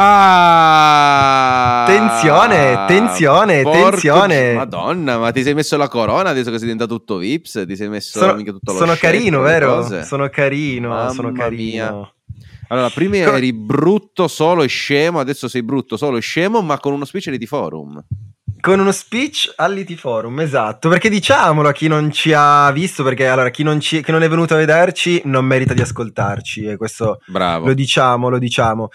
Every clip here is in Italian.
Ah! Tensione, tensione, tensione. Madonna, ma ti sei messo la corona adesso che sei diventato tutto Vips? Ti sei messo Sono, mica tutto lo sono shape, carino, vero? cose? Sono carino, Mamma sono carino. Allora, prima eri brutto solo e scemo, adesso sei brutto solo e scemo, ma con uno speech di forum. Con uno speech all'IT Forum, esatto, perché diciamolo a chi non ci ha visto, perché allora chi non, ci- chi non è venuto a vederci non merita di ascoltarci e questo Bravo. lo diciamo, lo diciamo.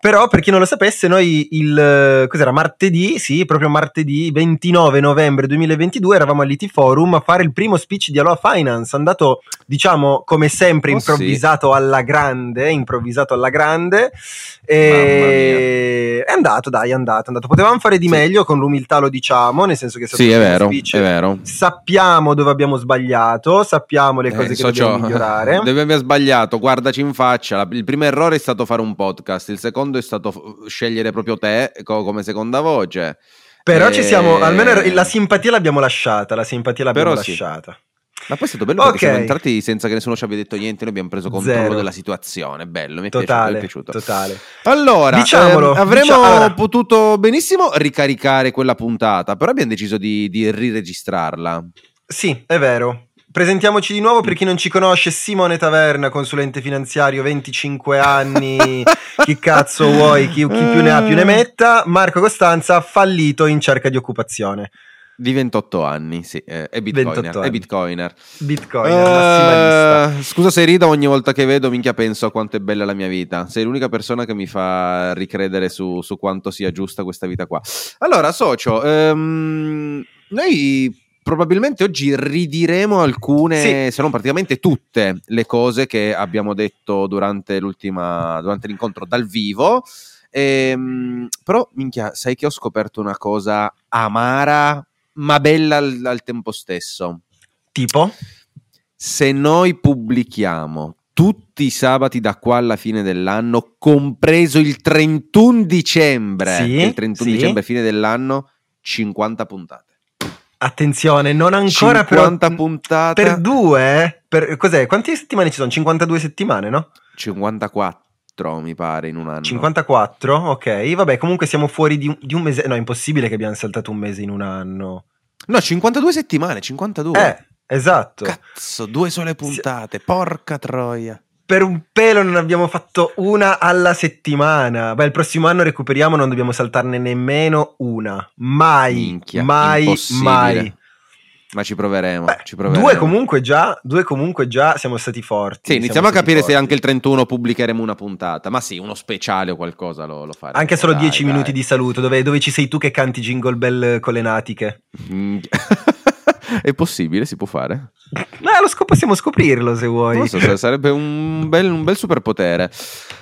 Però per chi non lo sapesse, noi il eh, cos'era martedì, sì, proprio martedì 29 novembre 2022 eravamo all'IT Forum a fare il primo speech di Aloha Finance, andato diciamo come sempre Oh, sì. improvvisato alla grande, improvvisato alla grande e è andato, dai, è andato, è andato. Potevamo fare di Sì. meglio, con l'umiltà lo diciamo, nel senso che è stato Sì, è vero, speech. è vero. Sappiamo dove abbiamo sbagliato, sappiamo le cose Eh, che socio, dobbiamo migliorare. Dove abbiamo sbagliato, guardaci in faccia. Il primo errore è stato fare un podcast, il secondo è stato f- scegliere proprio te co- come seconda voce. Però Eh, ci siamo, almeno la simpatia l'abbiamo lasciata, la simpatia l'abbiamo Però sì. lasciata. Ma poi è stato bello perché Ok. siamo entrati senza che nessuno ci abbia detto niente, noi abbiamo preso controllo Zero. della situazione. Bello, mi è piaciuto. Mi Totale, è piaciuto. totale. Allora, Diciamolo, ehm, avremmo dicia- allora. potuto benissimo ricaricare quella puntata, però abbiamo deciso di, di riregistrarla. Sì, è vero. Presentiamoci di nuovo per chi non ci conosce, Simone Taverna, consulente finanziario, 25 anni, chi cazzo vuoi, chi, chi più ne ha più ne metta, Marco Costanza, fallito in cerca di occupazione. Di 28 anni, sì, eh, è bitcoiner. 28 È anni. bitcoiner. Bitcoin, massimalista. Eh, scusa se rido ogni volta che vedo, minchia penso a quanto è bella la mia vita. Sei l'unica persona che mi fa ricredere su, su quanto sia giusta questa vita qua. Allora, socio, ehm, noi probabilmente oggi ridiremo alcune, Sì. se non praticamente tutte, le cose che abbiamo detto durante l'ultima, durante l'incontro dal vivo. Ehm, però, minchia, sai che ho scoperto una cosa amara, ma bella al- al tempo stesso Tipo? se noi pubblichiamo tutti i sabati da qua alla fine dell'anno, compreso il 31 dicembre, Sì, il 31 sì. dicembre fine dell'anno, 50 puntate. Attenzione, non ancora 50 però... puntate, Per due? Per, cos'è? Quante settimane ci sono? 52 settimane, no? 54 mi pare in un anno. 54? Ok, vabbè, comunque siamo fuori di un, di un mese. No, è impossibile che abbiamo saltato un mese in un anno. No, 52 settimane, 52. Eh, esatto. Cazzo, due sole puntate, porca troia. Per un pelo non abbiamo fatto una alla settimana. Beh, il prossimo anno recuperiamo, non dobbiamo saltarne nemmeno una. Mai, Minchia, mai, impossibile. mai. Ma ci proveremo, Beh, ci proveremo. due comunque già, due comunque già siamo stati forti. Sì, iniziamo a capire se forti. anche il 31 pubblicheremo una puntata. Ma sì, uno speciale o qualcosa lo, lo faremo. Anche solo dai, 10 dai. minuti di saluto, dove, dove ci sei tu che canti Jingle Bell con le natiche. È possibile, si può fare. Ma lo scopo possiamo scoprirlo se vuoi. So, sarebbe un bel, un bel superpotere.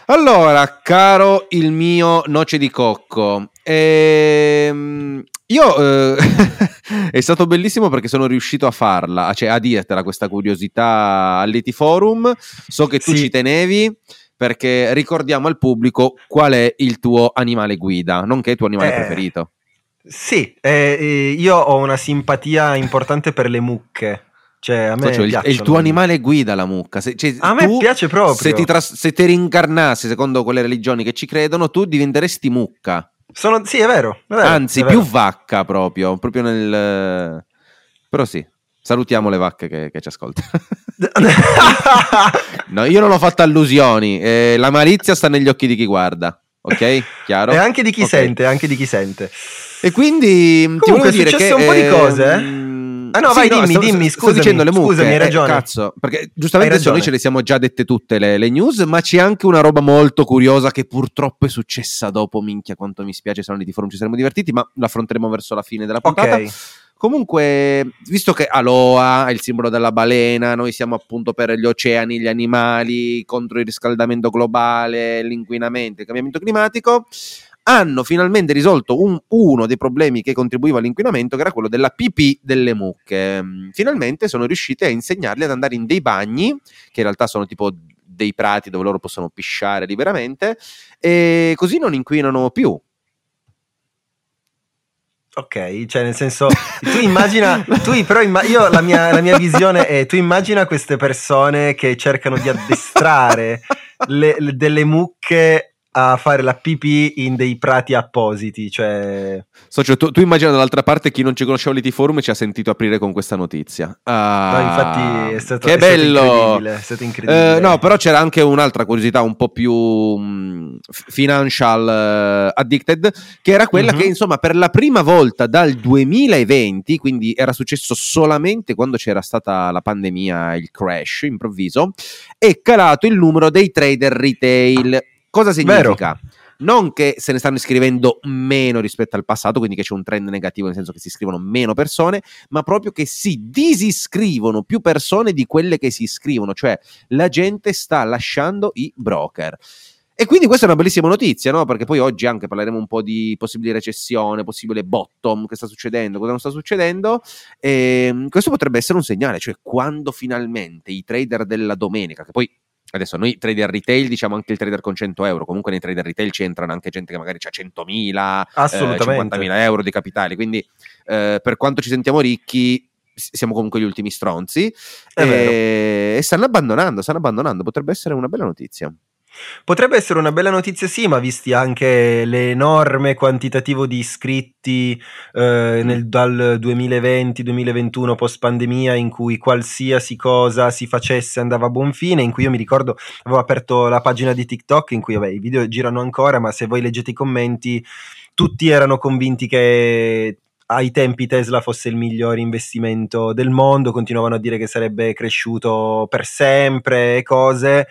Allora, caro il mio noce di cocco, ehm, io eh, è stato bellissimo perché sono riuscito a farla, cioè a dirtela questa curiosità all'IT Forum. So che tu Sì. ci tenevi. Perché ricordiamo al pubblico qual è il tuo animale guida, nonché il tuo animale Eh, preferito. Sì, eh, eh, io ho una simpatia importante per le mucche. Cioè, a me Socio, il- è il tuo le animale guida la mucca. Se, cioè, A me piace proprio. Se ti, tras- se ti rincarnassi secondo quelle religioni che ci credono, tu diventeresti mucca. Sono- Sì, è vero. è vero, Anzi, è più vero. vacca proprio. Proprio nel. Però sì. Salutiamo le vacche che, che ci ascoltano. no, io non ho fatto allusioni. eh, la malizia sta negli occhi di chi guarda. Ok? Chiaro? e anche di chi Ok. sente, anche di chi sente. E quindi ti Comunque, volevo è dire successo che, un po' di cose, eh? ehm, Ah, no, vai, dimmi, sto- dimmi, sto scusami, dicendo le mucche, scusami, hai eh, ragione. cazzo, perché giustamente adesso noi ce le siamo già dette tutte le, le news, ma c'è anche una roba molto curiosa che purtroppo è successa dopo, minchia quanto mi spiace, se non di forum ci saremmo divertiti, ma l'affronteremo verso la fine della puntata. Ok. Comunque, visto che Aloha è il simbolo della balena, noi siamo appunto per gli oceani, gli animali, contro il riscaldamento globale, l'inquinamento, il cambiamento climatico, hanno finalmente risolto un- uno dei problemi che contribuiva all'inquinamento, che era quello della pipì delle mucche. Mm, Finalmente sono riusciti a insegnarli ad andare in dei bagni, che in realtà sono tipo dei prati dove loro possono pisciare liberamente, e così non inquinano più. Ok, cioè nel senso, tu immagina, tu però imma- io la mia, la mia visione è, tu immagina queste persone che cercano di addestrare le- le- delle mucche a fare la pipì in dei prati appositi. Cioè... Socio, tu, tu immagina dall'altra parte chi non ci conosceva l'IT Forum ci ha sentito aprire con questa notizia. Ah, no, infatti è stato, che è bello! Stato incredibile, è stato incredibile. Eh, no, però c'era anche un'altra curiosità un po' più mh, mm, financial uh, addicted, che era quella mm-hmm. che insomma per la prima volta dal 2020, quindi era successo solamente quando c'era stata la pandemia, il crash improvviso, è calato il numero dei trader retail. Cosa significa? Vero. Non che se ne stanno iscrivendo meno rispetto al passato, quindi che c'è un trend negativo, nel senso che si iscrivono meno persone, ma proprio che si disiscrivono più persone di quelle che si iscrivono, cioè la gente sta lasciando i broker. E quindi questa è una bellissima notizia, no? Perché poi oggi anche parleremo un po' di possibile recessione, possibile bottom, che sta succedendo, cosa non sta succedendo. E ehm, questo potrebbe essere un segnale, cioè quando finalmente i trader della domenica, che poi adesso noi trader retail diciamo anche il trader con 100 euro, comunque nei trader retail ci entrano anche gente che magari ha 100.000, eh, 50.000 euro di capitali, quindi eh, per quanto ci sentiamo ricchi siamo comunque gli ultimi stronzi e, e stanno abbandonando, stanno abbandonando, potrebbe essere una bella notizia. Potrebbe essere una bella notizia, sì, ma visti anche l'enorme quantitativo di iscritti eh, nel, dal 2020-2021 post pandemia in cui qualsiasi cosa si facesse andava a buon fine, in cui io mi ricordo avevo aperto la pagina di TikTok in cui vabbè, i video girano ancora, ma se voi leggete i commenti tutti erano convinti che ai tempi Tesla fosse il miglior investimento del mondo, continuavano a dire che sarebbe cresciuto per sempre e cose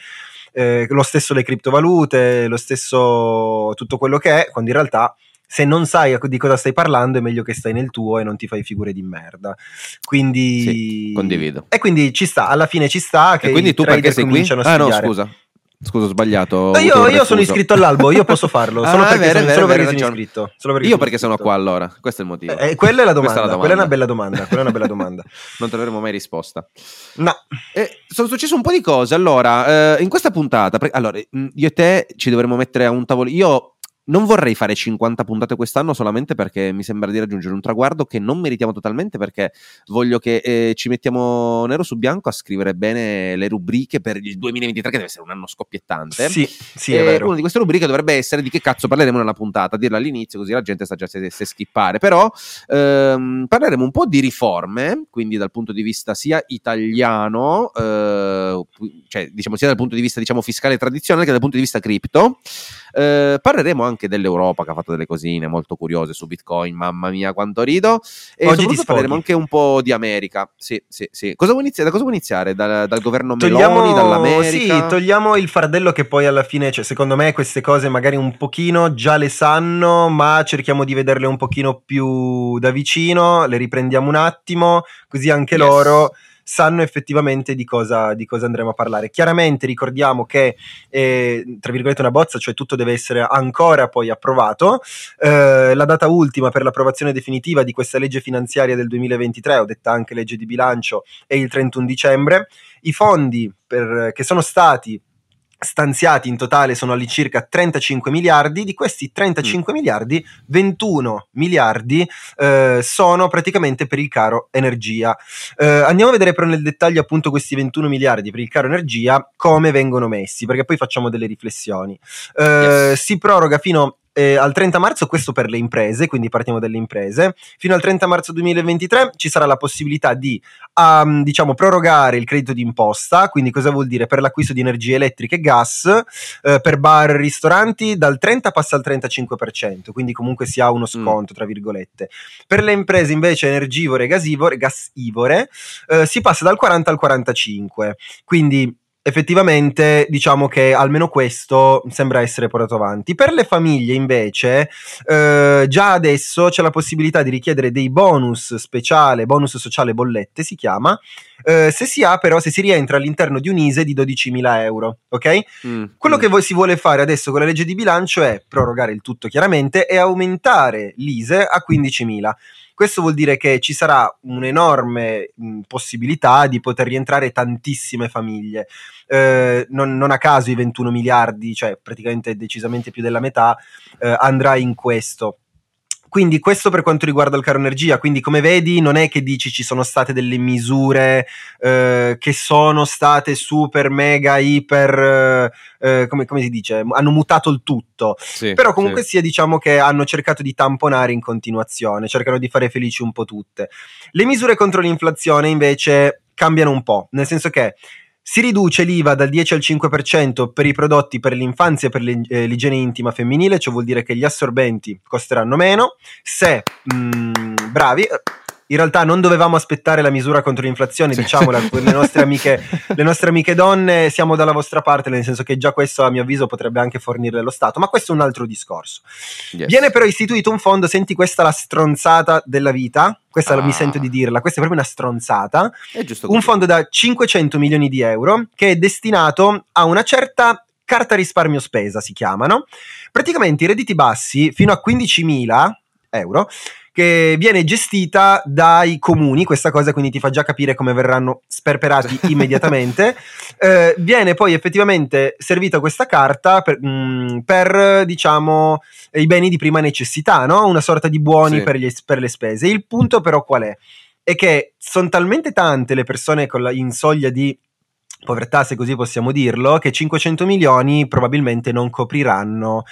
eh, lo stesso le criptovalute, lo stesso tutto quello che è, quando in realtà se non sai di cosa stai parlando è meglio che stai nel tuo e non ti fai figure di merda. Quindi sì, condivido. E quindi ci sta, alla fine ci sta che e quindi tu perché sei qui? Ah no, scusa. Scusa, ho sbagliato. No, io, io sono iscritto all'albo, io posso farlo. Solo ah, perché, vero, sono, vero, solo vero, perché sono iscritto. Solo perché io perché sono qua allora. Questo è il motivo. Eh, quella, è la domanda, è la domanda. quella è una bella domanda. Quella è una bella domanda. non troveremo mai risposta. No. Eh, sono successe un po' di cose. Allora, eh, in questa puntata, pre- allora, io e te ci dovremmo mettere a un tavolo. Io non vorrei fare 50 puntate quest'anno solamente perché mi sembra di raggiungere un traguardo che non meritiamo totalmente perché voglio che eh, ci mettiamo nero su bianco a scrivere bene le rubriche per il 2023 che deve essere un anno scoppiettante. Sì, sì, è vero. Una di queste rubriche dovrebbe essere di che cazzo parleremo nella puntata, dirla all'inizio così la gente sa già se, se skippare, però ehm, parleremo un po' di riforme, quindi dal punto di vista sia italiano, eh, cioè diciamo sia dal punto di vista diciamo fiscale tradizionale che dal punto di vista cripto. Eh, parleremo anche dell'Europa che ha fatto delle cosine molto curiose su Bitcoin, mamma mia quanto rido. E Oggi parleremo anche un po' di America. Sì, sì, sì. Cosa vuoi iniziare? Da cosa vuoi iniziare? Dal, dal governo togliamo, Meloni, dall'America? Sì, togliamo il fardello che poi alla fine, cioè, secondo me queste cose magari un pochino già le sanno, ma cerchiamo di vederle un pochino più da vicino, le riprendiamo un attimo, così anche yes. loro sanno effettivamente di cosa, di cosa andremo a parlare. Chiaramente ricordiamo che, eh, tra virgolette, una bozza, cioè tutto deve essere ancora poi approvato. Eh, la data ultima per l'approvazione definitiva di questa legge finanziaria del 2023, ho detta anche legge di bilancio, è il 31 dicembre. I fondi per, che sono stati stanziati in totale sono all'incirca 35 miliardi, di questi 35 mm. miliardi 21 miliardi eh, sono praticamente per il caro energia. Eh, andiamo a vedere però nel dettaglio appunto questi 21 miliardi per il caro energia come vengono messi, perché poi facciamo delle riflessioni. Eh, yes. Si proroga fino eh, al 30 marzo, questo per le imprese, quindi partiamo dalle imprese, fino al 30 marzo 2023 ci sarà la possibilità di um, diciamo, prorogare il credito d'imposta, quindi cosa vuol dire? Per l'acquisto di energia elettrica e gas, eh, per bar e ristoranti dal 30 passa al 35%, quindi comunque si ha uno mm. sconto, mm. tra virgolette. Per le imprese invece energivore e gasivore, gasivore eh, si passa dal 40 al 45%, quindi effettivamente diciamo che almeno questo sembra essere portato avanti. Per le famiglie invece eh, già adesso c'è la possibilità di richiedere dei bonus speciale, bonus sociale bollette si chiama, eh, se si ha però, se si rientra all'interno di un ISE di 12.000 euro, ok? Mm, Quello mm. che si vuole fare adesso con la legge di bilancio è prorogare il tutto chiaramente e aumentare l'ISE a 15.000. Questo vuol dire che ci sarà un'enorme mh, possibilità di poter rientrare tantissime famiglie. Eh, non, non, a caso i 21 miliardi, cioè praticamente decisamente più della metà, eh, andrà in questo. Quindi questo per quanto riguarda il caro energia, quindi come vedi non è che dici ci sono state delle misure eh, che sono state super, mega, iper, eh, eh come, come, si dice, hanno mutato il tutto, sì, però comunque sì. sia diciamo che hanno cercato di tamponare in continuazione, cercano di fare felici un po' tutte. Le misure contro l'inflazione invece cambiano un po', nel senso che si riduce l'IVA dal 10 al 5% per i prodotti per l'infanzia e per eh, l'igiene intima femminile, ciò vuol dire che gli assorbenti costeranno meno. Se, mh, mm, bravi, in realtà non dovevamo aspettare la misura contro l'inflazione, sì. diciamola, le nostre, amiche, le nostre amiche donne siamo dalla vostra parte, nel senso che già questo a mio avviso potrebbe anche fornire lo Stato, ma questo è un altro discorso. Yes. Viene però istituito un fondo, senti questa la stronzata della vita, questa ah. mi sento di dirla, questa è proprio una stronzata, un fondo da 500 milioni di euro che è destinato a una certa carta risparmio spesa, si chiamano. Praticamente i redditi bassi fino a 15.000 euro che viene gestita dai comuni, questa cosa quindi ti fa già capire come verranno sperperati immediatamente. Eh, viene poi effettivamente servita questa carta per, mh, mm, per, diciamo, i beni di prima necessità, no? una sorta di buoni sì. per, gli, per le spese. Il punto però qual è? È che sono talmente tante le persone la, in soglia di povertà, se così possiamo dirlo, che 500 milioni probabilmente non copriranno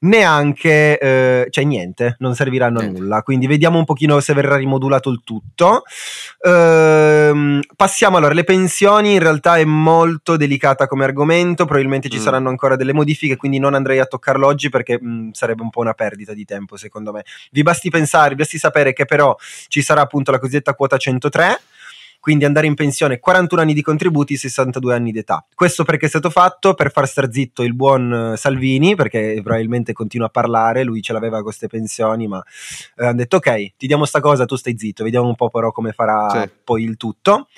neanche, eh, cioè niente, non serviranno niente. a nulla. Quindi vediamo un pochino se verrà rimodulato il tutto. Ehm, passiamo allora, le pensioni in realtà è molto delicata come argomento, probabilmente ci mm. saranno ancora delle modifiche, quindi non andrei a toccarlo oggi perché mh, mm, sarebbe un po' una perdita di tempo secondo me. Vi basti pensare, vi basti sapere che però ci sarà appunto la cosiddetta quota 103 quindi andare in pensione 41 anni di contributi, 62 anni d'età. Questo perché è stato fatto per far star zitto il buon eh, Salvini, perché probabilmente continua a parlare, lui ce l'aveva con queste pensioni, ma eh, hanno detto ok, ti diamo sta cosa, tu stai zitto, vediamo un po' però come farà sì. poi il tutto.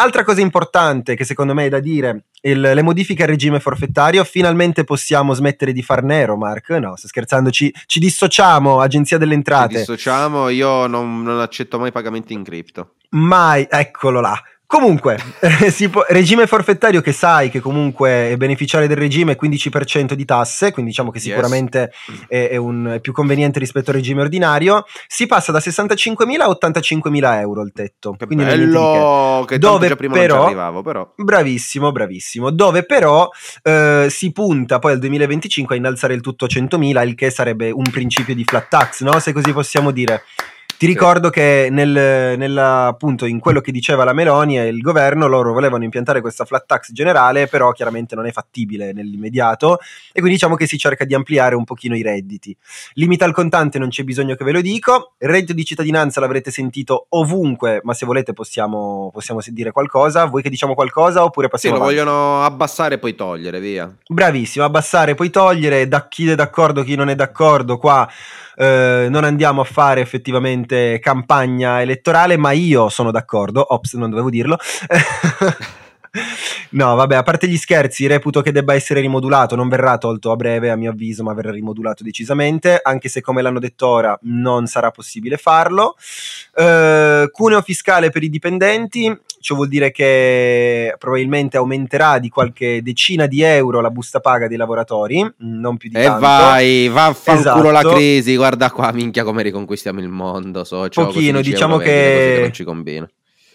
Altra cosa importante che secondo me è da dire, il, le modifiche al regime forfettario, finalmente possiamo smettere di far nero, Mark? No, sto scherzando, ci, ci dissociamo, Agenzia delle Entrate. Ci dissociamo, io non, non accetto mai pagamenti in cripto. Mai, eccolo là. Comunque, può, regime forfettario che sai che comunque è beneficiario del regime 15% di tasse, quindi diciamo che sicuramente yes. è, è, un, è, più conveniente rispetto al regime ordinario, si passa da 65.000 a 85.000 euro il tetto. Che quindi bello, che, che dove prima però, arrivavo però. Bravissimo, bravissimo. Dove però eh, si punta poi al 2025 a innalzare il tutto a 100.000, il che sarebbe un principio di flat tax, no? Se così possiamo dire. Ti ricordo che nel, nel, appunto in quello che diceva la Meloni e il governo, loro volevano impiantare questa flat tax generale, però chiaramente non è fattibile nell'immediato e quindi diciamo che si cerca di ampliare un pochino i redditi. Limita al contante non c'è bisogno che ve lo dico, il reddito di cittadinanza l'avrete sentito ovunque, ma se volete possiamo, possiamo dire qualcosa, vuoi che diciamo qualcosa oppure passiamo Sì, lo avanti? vogliono abbassare e poi togliere, via. Bravissimo, abbassare e poi togliere, da chi è d'accordo, chi non è d'accordo, qua eh, non andiamo a fare effettivamente campagna elettorale, ma io sono d'accordo, ops, non dovevo dirlo. No, vabbè, a parte gli scherzi, reputo che debba essere rimodulato, non verrà tolto a breve a mio avviso, ma verrà rimodulato decisamente, anche se come l'hanno detto ora non sarà possibile farlo. Eh, cuneo fiscale per i dipendenti, ciò vuol dire che probabilmente aumenterà di qualche decina di euro la busta paga dei lavoratori, non più di e tanto. E vai, va a esatto. la crisi, guarda qua, minchia come riconquistiamo il mondo, socio. Pochino, diciamo che... che non ci combina.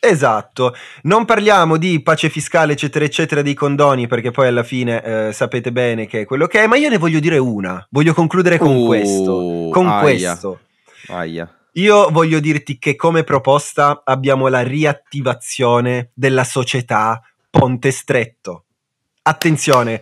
Esatto, non parliamo di pace fiscale eccetera eccetera dei condoni perché poi alla fine eh, sapete bene che è quello che è, ma io ne voglio dire una, voglio concludere con uh, questo, con aia, questo. Aia. Io voglio dirti che come proposta abbiamo la riattivazione della società Ponte Stretto. Attenzione,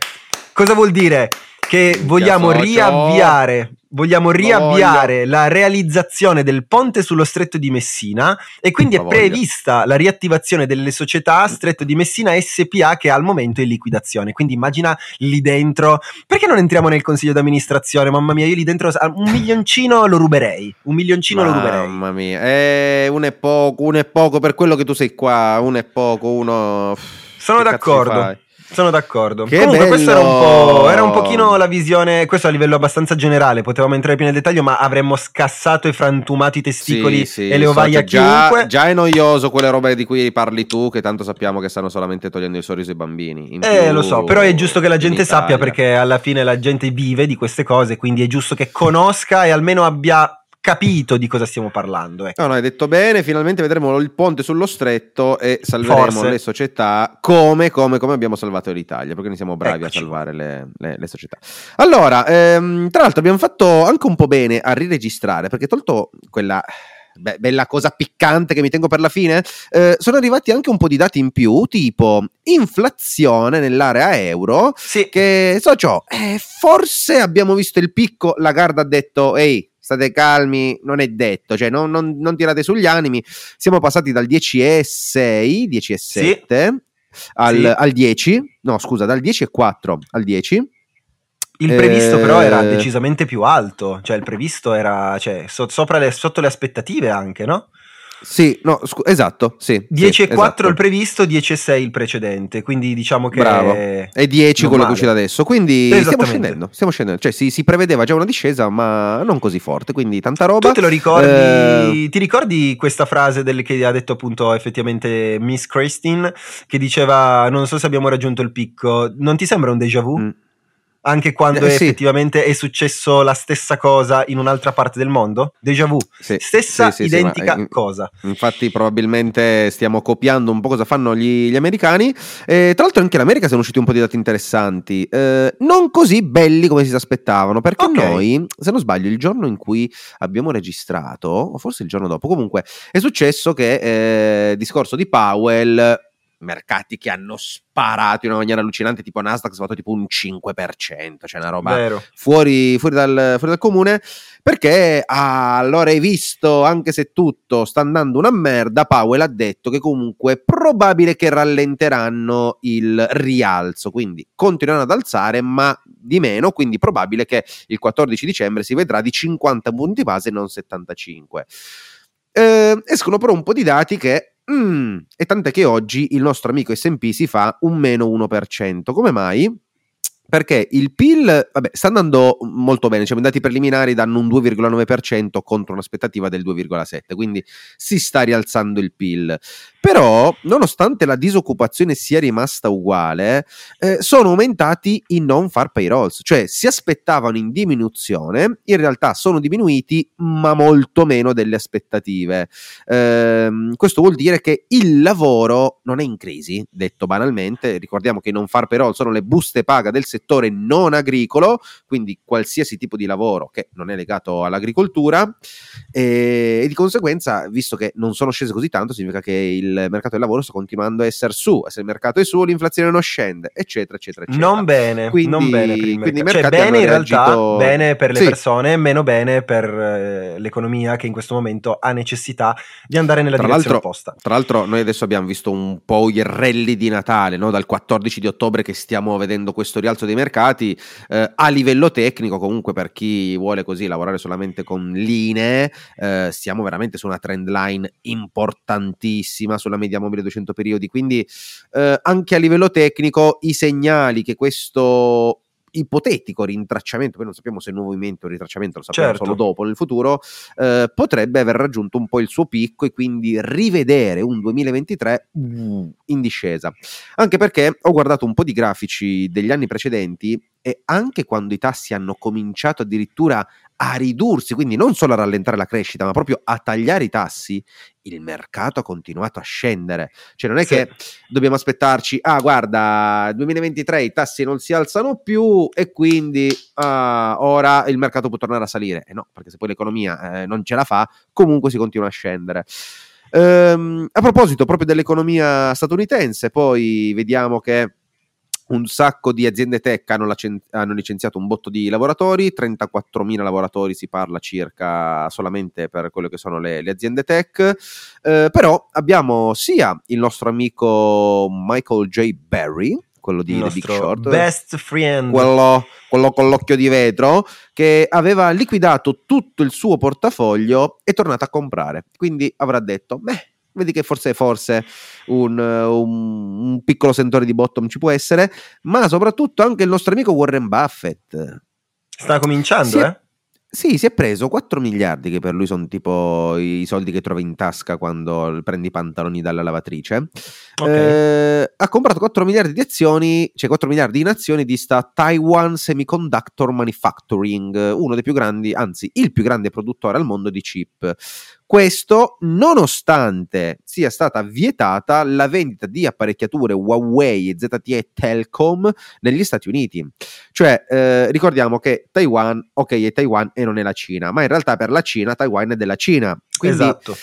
cosa vuol dire? Che vogliamo riavviare vogliamo riavviare la realizzazione del ponte sullo stretto di Messina e quindi è prevista la riattivazione delle società Stretto di Messina SPA che al momento è in liquidazione. Quindi immagina lì dentro, perché non entriamo nel consiglio d'amministrazione? Mamma mia, io lì dentro un milioncino lo ruberei, un milioncino Mamma lo ruberei. Mamma mia, eh, uno è poco, uno è poco per quello che tu sei qua, uno è poco, uno... Sono d'accordo. Sono d'accordo. Che Comunque, questo era un, po', era un pochino la visione. Questo a livello abbastanza generale. Potevamo entrare più nel dettaglio, ma avremmo scassato e frantumato i testicoli sì, sì, e le ovaie so, a chiunque. Già, già, è noioso quelle robe di cui parli tu, che tanto sappiamo che stanno solamente togliendo il sorriso ai bambini. In eh, lo so, però è giusto che la gente sappia perché alla fine la gente vive di queste cose. Quindi è giusto che conosca e almeno abbia capito di cosa stiamo parlando. Ecco. No, no, hai detto bene, finalmente vedremo il ponte sullo stretto e salveremo Forse. le società come, come, come abbiamo salvato l'Italia, perché noi siamo bravi Eccoci. a salvare le, le- le società. Allora, ehm, tra l'altro abbiamo fatto anche un po' bene a riregistrare, perché tolto quella... be- bella cosa piccante che mi tengo per la fine. eh, sono arrivati anche un po' di dati in più, tipo inflazione nell'area euro, Sì, che so ciò, eh, forse abbiamo visto il picco, la Garda ha detto ehi state calmi, non è detto, cioè non, non- non tirate sugli animi, siamo passati dal 10,6, 10,7 al, Sì. al 10, no scusa, dal 10,4 al 10, il previsto però era eh, decisamente più alto, cioè il previsto era cioè, so- sopra le- sotto le aspettative anche, no? Sì, no, scu- esatto, sì. 10 e sì, 4 esatto. il previsto, 10 e 6 il precedente, quindi diciamo che Bravo. E 10 non quello che uscita adesso, quindi stiamo scendendo, stiamo scendendo, cioè si, si prevedeva già una discesa ma non così forte, quindi tanta roba. Tu te lo ricordi? Eh, Ti ricordi questa frase del, che ha detto appunto effettivamente Miss Christine che diceva non so se abbiamo raggiunto il picco, non ti sembra un déjà vu? mm. Anche quando Eh, sì. effettivamente è successo la stessa cosa in un'altra parte del mondo? Déjà vu, Sì, stessa sì, identica ma, eh, cosa. Infatti, probabilmente stiamo copiando un po' cosa fanno gli, gli americani. Eh, tra l'altro, anche in America sono usciti un po' di dati interessanti, eh, non così belli come si aspettavano. Perché Ok. noi, se non sbaglio, il giorno in cui abbiamo registrato, o forse il giorno dopo, comunque è successo che eh, discorso di Powell. Mercati che hanno sparato in una maniera allucinante, tipo Nasdaq, è stato tipo un 5%, cioè una roba fuori, fuori dal, fuori dal comune perché ah, allora hai visto anche se tutto sta andando una merda Powell ha detto che comunque è probabile che rallenteranno il rialzo quindi continueranno ad alzare ma di meno quindi probabile che il 14 dicembre si vedrà di 50 punti base e non 75 Eh, escono però un po' di dati che mm, e tant'è che oggi il nostro amico S&P si fa un meno 1% come mai? Perché il PIL vabbè, sta andando molto bene, diciamo, i dati preliminari danno un 2,9% contro un'aspettativa del 2,7%, quindi si sta rialzando il PIL. Però, nonostante la disoccupazione sia rimasta uguale, eh, sono aumentati i non far payrolls, cioè si aspettavano in diminuzione, in realtà sono diminuiti, ma molto meno delle aspettative. Ehm, questo vuol dire che il lavoro non è in crisi, detto banalmente. Ricordiamo che i non far payroll sono le buste paga del settore non agricolo, quindi qualsiasi tipo di lavoro che non è legato all'agricoltura. E, e di conseguenza, visto che non sono scese così tanto, significa che il mercato del lavoro sta continuando a essere su. Se il mercato è su, l'inflazione non scende, eccetera, eccetera, eccetera. Non bene, Quindi- non bene per il quindi i mercato. Cioè, mercati bene in realtà, reagito- bene per le Sì. persone, meno bene per eh, l'economia che in questo momento ha necessità di andare nella Tra direzione opposta. Tra l'altro, noi adesso abbiamo visto un po' il rally di Natale, no? dal 14 di ottobre che stiamo vedendo questo rialzo dei mercati. eh, a livello tecnico, comunque, per chi vuole così lavorare solamente con linee, eh, siamo veramente su una trend line importantissima sulla media mobile 200 periodi. Quindi, eh, anche a livello tecnico, i segnali che questo ipotetico rintracciamento, poi non sappiamo se è un movimento o un ritracciamento, lo sapremo Certo. solo dopo nel futuro, eh, potrebbe aver raggiunto un po' il suo picco e quindi rivedere un 2023 uh, in discesa. Anche perché ho guardato un po' di grafici degli anni precedenti e anche quando i tassi hanno cominciato addirittura a ridursi, quindi non solo a rallentare la crescita, ma proprio a tagliare i tassi, il mercato ha continuato a scendere. Cioè non è Sì. che dobbiamo aspettarci, ah guarda, 2023 i tassi non si alzano più e quindi ah, ora il mercato può tornare a salire. E no, perché se poi l'economia eh, non ce la fa, comunque si continua a scendere. Ehm, a proposito proprio dell'economia statunitense, poi vediamo che un sacco di aziende tech hanno, lacen- hanno licenziato un botto di lavoratori, 34.000 lavoratori si parla circa solamente per quello che sono le, le aziende tech, Eh, però abbiamo sia il nostro amico Michael J. Barry, quello di The Big Short, best friend. quello, quello con l'occhio di vetro, che aveva liquidato tutto il suo portafoglio e è tornato a comprare. Quindi avrà detto, beh, vedi che forse, forse un, un- un piccolo sentore di bottom ci può essere, ma soprattutto anche il nostro amico Warren Buffett. Sta cominciando, Sì. eh? Sì, si è preso 4 miliardi che per lui sono tipo i soldi che trovi in tasca quando prendi i pantaloni dalla lavatrice. Okay. Eh, ha comprato 4 miliardi di azioni, cioè 4 miliardi in azioni di sta Taiwan Semiconductor Manufacturing, uno dei più grandi, anzi il più grande produttore al mondo di chip. Questo nonostante sia stata vietata la vendita di apparecchiature Huawei, ZTE e Telcom negli Stati Uniti. Cioè, eh, ricordiamo che Taiwan, ok, è Taiwan e non è la Cina, ma in realtà per la Cina Taiwan è della Cina. Quindi, esatto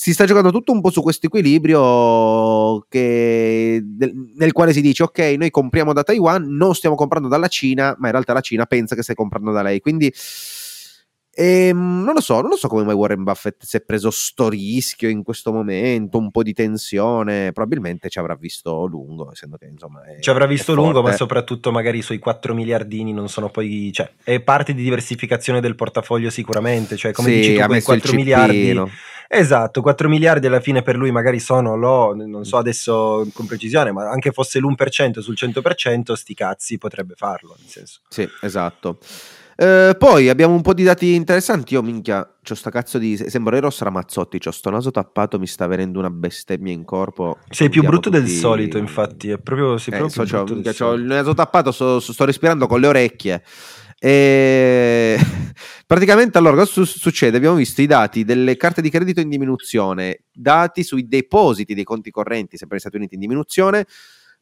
si sta giocando tutto un po' su questo equilibrio che, nel quale si dice ok noi compriamo da Taiwan non stiamo comprando dalla Cina ma in realtà la Cina pensa che stai comprando da lei. Quindi e, ehm, non lo so, non lo so come mai Warren Buffett si è preso sto rischio in questo momento, un po' di tensione, probabilmente ci avrà visto lungo, essendo che insomma... È, ci avrà visto lungo, ma soprattutto magari i suoi 4 miliardini non sono poi... cioè è parte di diversificazione del portafoglio sicuramente, cioè come sì, dici tu, quei 4 miliardi... Esatto, 4 miliardi alla fine per lui magari sono, lo, non so adesso con precisione, ma anche fosse l'1% sul 100%, sti cazzi potrebbe farlo, nel senso. Sì, esatto. Eh, poi abbiamo un po' di dati interessanti. Io, minchia, c'ho sta cazzo di. Sembra Eros Ramazzotti. C'ho sto naso tappato, mi sta venendo una bestemmia in corpo. Sei più brutto tutti... del solito, infatti. È proprio. Sei eh, proprio so, c'ho, minchia, c'ho il naso tappato, so, so, sto respirando con le orecchie. E praticamente allora cosa su- succede? Abbiamo visto i dati delle carte di credito in diminuzione, dati sui depositi dei conti correnti, sempre negli Stati Uniti in diminuzione,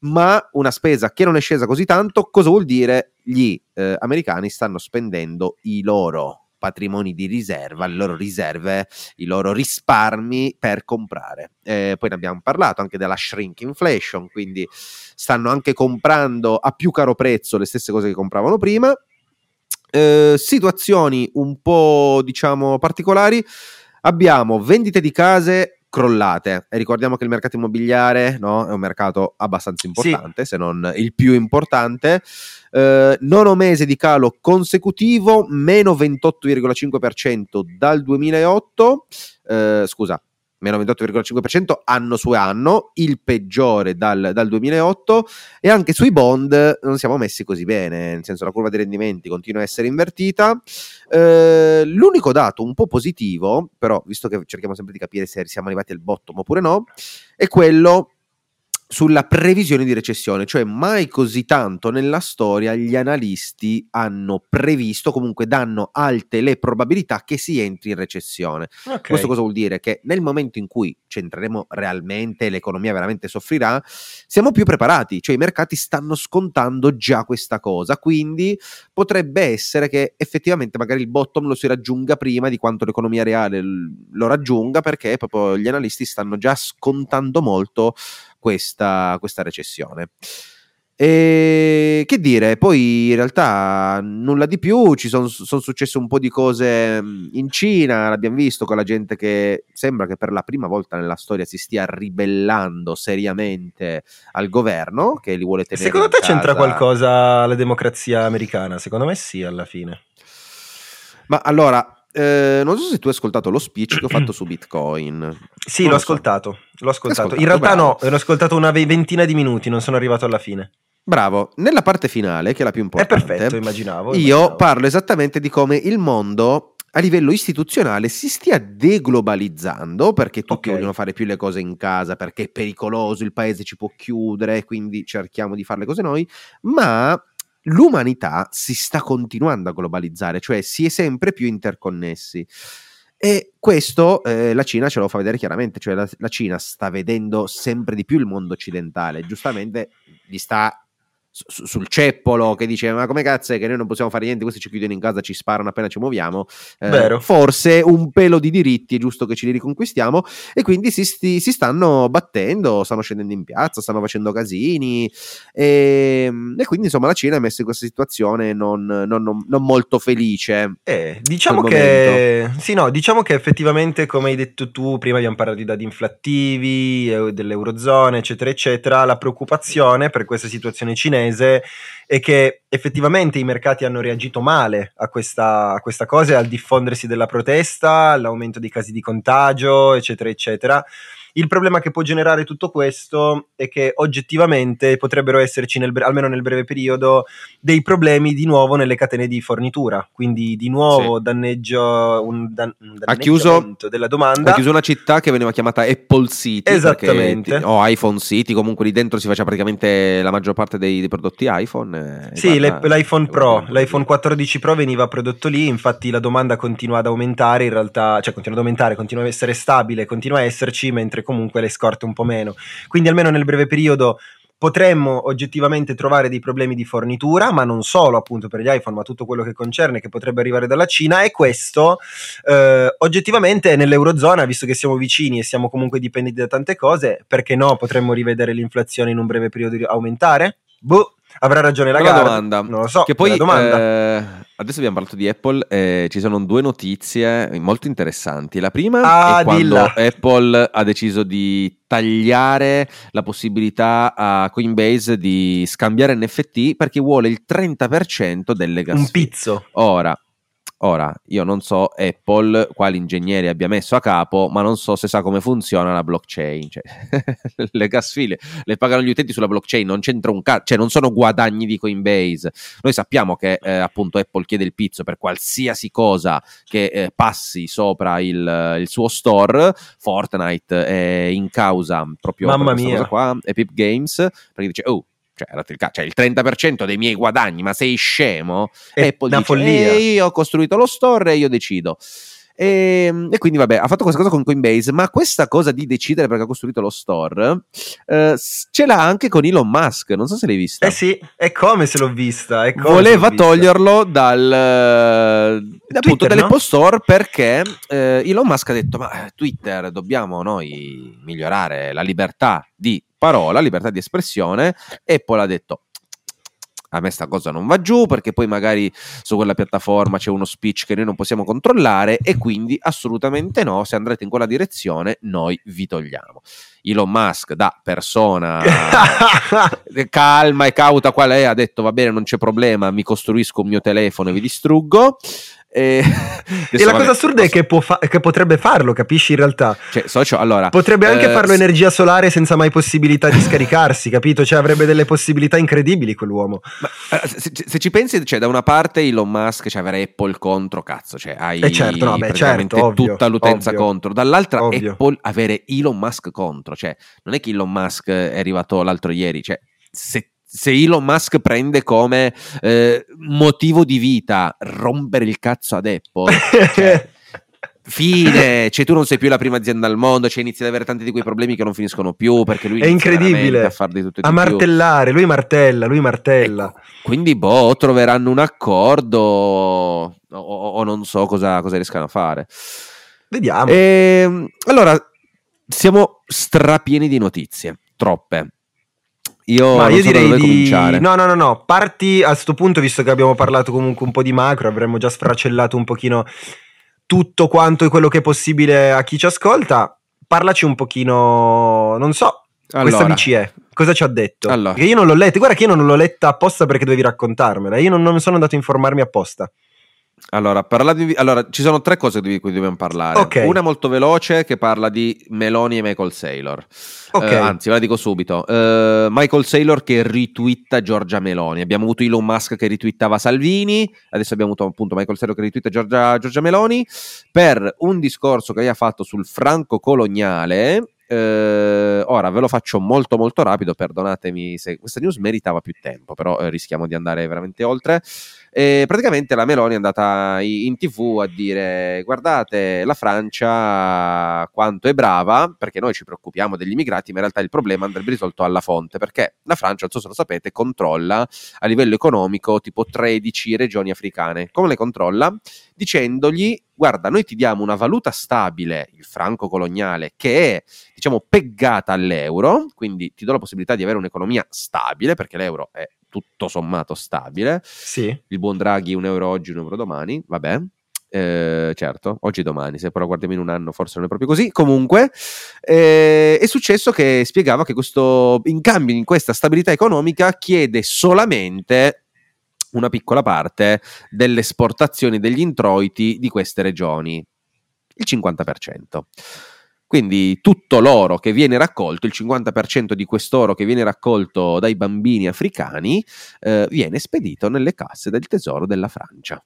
ma una spesa che non è scesa così tanto, cosa vuol dire? Gli eh, americani stanno spendendo i loro patrimoni di riserva, le loro riserve, i loro risparmi per comprare. Eh, poi ne abbiamo parlato anche della shrink inflation, quindi stanno anche comprando a più caro prezzo le stesse cose che compravano prima. Eh, situazioni un po' diciamo particolari. Abbiamo vendite di case crollate. E ricordiamo che il mercato immobiliare no, è un mercato abbastanza importante, sì. se non il più importante. Eh, nono mese di calo consecutivo, meno 28,5% dal 2008. Eh, scusa, meno 28,5% anno su anno, il peggiore dal, dal, 2008 e anche sui bond non siamo messi così bene, nel senso la curva dei rendimenti continua a essere invertita. Eh, l'unico dato un po' positivo, però visto che cerchiamo sempre di capire se siamo arrivati al bottom oppure no, è quello sulla previsione di recessione, cioè mai così tanto nella storia gli analisti hanno previsto, comunque danno alte le probabilità che si entri in recessione. Okay. Questo cosa vuol dire? Che nel momento in cui ci entreremo realmente, l'economia veramente soffrirà, siamo più preparati, cioè i mercati stanno scontando già questa cosa, quindi potrebbe essere che effettivamente magari il bottom lo si raggiunga prima di quanto l'economia reale lo raggiunga, perché proprio gli analisti stanno già scontando molto questa, questa recessione. E che dire, poi in realtà nulla di più, ci sono son successe un po' di cose in Cina, l'abbiamo visto con la gente che sembra che per la prima volta nella storia si stia ribellando seriamente al governo che li vuole tenere. Secondo te casa. c'entra qualcosa la democrazia americana? Secondo me sì, alla fine. Ma allora, eh, non so se tu hai ascoltato lo speech che ho fatto su Bitcoin. Sì, l'ho ascoltato. So. L'ho ascoltato. In realtà bravo. no, l'ho ascoltato una ventina di minuti, non sono arrivato alla fine. Bravo, nella parte finale, che è la più importante, è perfetto, immaginavo, immaginavo. Io parlo esattamente di come il mondo a livello istituzionale si stia deglobalizzando perché tutti okay. vogliono fare più le cose in casa perché è pericoloso, il paese ci può chiudere, quindi cerchiamo di fare le cose noi, ma l'umanità si sta continuando a globalizzare, cioè si è sempre più interconnessi. E questo eh, la Cina ce lo fa vedere chiaramente, cioè la, la Cina sta vedendo sempre di più il mondo occidentale, giustamente gli sta sul ceppolo che dice ma come cazzo è che noi non possiamo fare niente questi ci chiudono in casa ci sparano appena ci muoviamo. Eh, forse un pelo di diritti è giusto che ci li riconquistiamo. E quindi si, sti, si stanno battendo stanno scendendo in piazza stanno facendo casini. E, ehm, e quindi insomma la Cina è messa in questa situazione non, non, non, non molto felice eh, diciamo che sì no diciamo che effettivamente come hai detto tu prima abbiamo parlato di dati inflattivi dell'eurozona eccetera eccetera la preoccupazione per questa situazione cinese mese e che effettivamente i mercati hanno reagito male a questa, a questa cosa, al diffondersi della protesta, all'aumento dei casi di contagio, eccetera, eccetera. Il problema che può generare tutto questo è che oggettivamente potrebbero esserci, nel, almeno nel breve periodo, dei problemi di nuovo nelle catene di fornitura. Quindi di nuovo sì. danneggio, un, dan, un ha chiuso, della domanda. Ha chiuso una città che veniva chiamata Apple City. Esattamente. o iPhone City, comunque lì dentro si faceva praticamente la maggior parte dei, dei prodotti iPhone. Eh, sì, guarda, l'iPhone Pro, l'iPhone 14 Pro veniva prodotto lì, infatti la domanda continua ad aumentare, in realtà, cioè continua ad aumentare, continua ad essere stabile, continua a esserci, mentre comunque le scorte un po' meno. Quindi almeno nel breve periodo potremmo oggettivamente trovare dei problemi di fornitura, ma non solo appunto per gli iPhone, ma tutto quello che concerne che potrebbe arrivare dalla Cina e questo eh, oggettivamente nell'Eurozona, visto che siamo vicini e siamo comunque dipendenti da tante cose, perché no, potremmo rivedere l'inflazione in un breve periodo aumentare? Boh, avrà ragione la gara. domanda. Non lo so. Che poi, eh, adesso abbiamo parlato di Apple, eh, ci sono due notizie molto interessanti. La prima ah, è quando dilla. Apple ha deciso di tagliare la possibilità a Coinbase di scambiare NFT perché vuole il 30% delle gas. Un pizzo. Ora, Ora, io non so Apple quali ingegneri abbia messo a capo, ma non so se sa come funziona la blockchain. Cioè, le gas file le pagano gli utenti sulla blockchain, non c'entra un cazzo, cioè non sono guadagni di Coinbase. Noi sappiamo che eh, appunto Apple chiede il pizzo per qualsiasi cosa che eh, passi sopra il, il, suo store. Fortnite è in causa proprio Mamma per mia. cosa qua, Epic Games, perché dice, oh, cioè, cioè, il 30% dei miei guadagni, ma sei scemo? È Apple una dice, follia. Io ho costruito lo store e io decido. E, ehm, e, quindi, vabbè, ha fatto questa cosa con Coinbase, ma questa cosa di decidere perché ha costruito lo store eh, ce l'ha anche con Elon Musk. Non so se l'hai vista. Eh sì, è come se l'ho vista. Voleva toglierlo dal appunto dall'Apple no? Store perché eh, Elon Musk ha detto: Ma Twitter dobbiamo noi migliorare la libertà di parola, libertà di espressione. Apple ha detto a me sta cosa non va giù perché poi magari su quella piattaforma c'è uno speech che noi non possiamo controllare e quindi assolutamente no, se andrete in quella direzione noi vi togliamo. Elon Musk da persona calma e cauta qual è ha detto va bene non c'è problema mi costruisco un mio telefono e vi distruggo e, e la cosa assurda è che, fa- che, potrebbe farlo, capisci in realtà? Cioè, socio, allora, potrebbe anche eh, farlo energia solare senza mai possibilità di scaricarsi, capito? Cioè avrebbe delle possibilità incredibili quell'uomo. Ma, eh, se, se, ci pensi, cioè, da una parte Elon Musk, cioè avere Apple contro, cazzo, cioè hai eh certo, beh, certo, ovvio, tutta l'utenza ovvio, contro. Dall'altra ovvio. Apple avere Elon Musk contro, cioè non è che Elon Musk è arrivato l'altro ieri, cioè se se Elon Musk prende come eh, motivo di vita rompere il cazzo ad Apple, cioè, fine, cioè tu non sei più la prima azienda al mondo, cioè inizi ad avere tanti di quei problemi che non finiscono più perché lui è incredibile a far di tutto e a martellare, lui martella, lui martella. Ecco, quindi boh, troveranno un accordo o, o non so cosa, cosa, riescano a fare. Vediamo. E, ehm, allora, siamo strapieni di notizie, troppe. Io, Ma io so direi di... No, no, no, no, parti a questo punto, visto che abbiamo parlato comunque un po' di macro, avremmo già sfracellato un pochino tutto quanto e quello che è possibile a chi ci ascolta. Parlaci un pochino, non so, allora. questa BCE, cosa ci ha detto? Allora. Perché io non l'ho letta, guarda che io non l'ho letta apposta perché dovevi raccontarmela, io non, non sono andato a informarmi apposta. Allora, parlati, allora, ci sono tre cose di cui dobbiamo parlare. Okay. Una molto veloce che parla di Meloni e Michael Saylor. Okay. Uh, anzi, ve la dico subito. Uh, Michael Saylor che ritwitta Giorgia Meloni. Abbiamo avuto Elon Musk che ritwittava Salvini, adesso abbiamo avuto appunto Michael Saylor che ritwitta Giorgia, Giorgia Meloni per un discorso che aveva fatto sul franco coloniale eh, ora ve lo faccio molto molto rapido, perdonatemi se questa news meritava più tempo, però eh, rischiamo di andare veramente oltre. E praticamente la Meloni è andata in tv a dire guardate la Francia quanto è brava, perché noi ci preoccupiamo degli immigrati, ma in realtà il problema andrebbe risolto alla fonte, perché la Francia, non so se lo sapete, controlla a livello economico tipo 13 regioni africane. Come le controlla? Dicendogli guarda, noi ti diamo una valuta stabile, il franco coloniale, che è, diciamo, peggata all'euro, quindi ti do la possibilità di avere un'economia stabile, perché l'euro è tutto sommato stabile. Sì. Il buon Draghi un euro oggi, un euro domani, vabbè. Eh, certo, oggi e domani, se però guardiamo in un anno forse non è proprio così. Comunque eh, è successo che spiegava che questo, in cambio in questa stabilità economica, chiede solamente una piccola parte delle esportazioni degli introiti di queste regioni, il 50%. Quindi tutto l'oro che viene raccolto, il 50% di quest'oro che viene raccolto dai bambini africani, eh, viene spedito nelle casse del tesoro della Francia.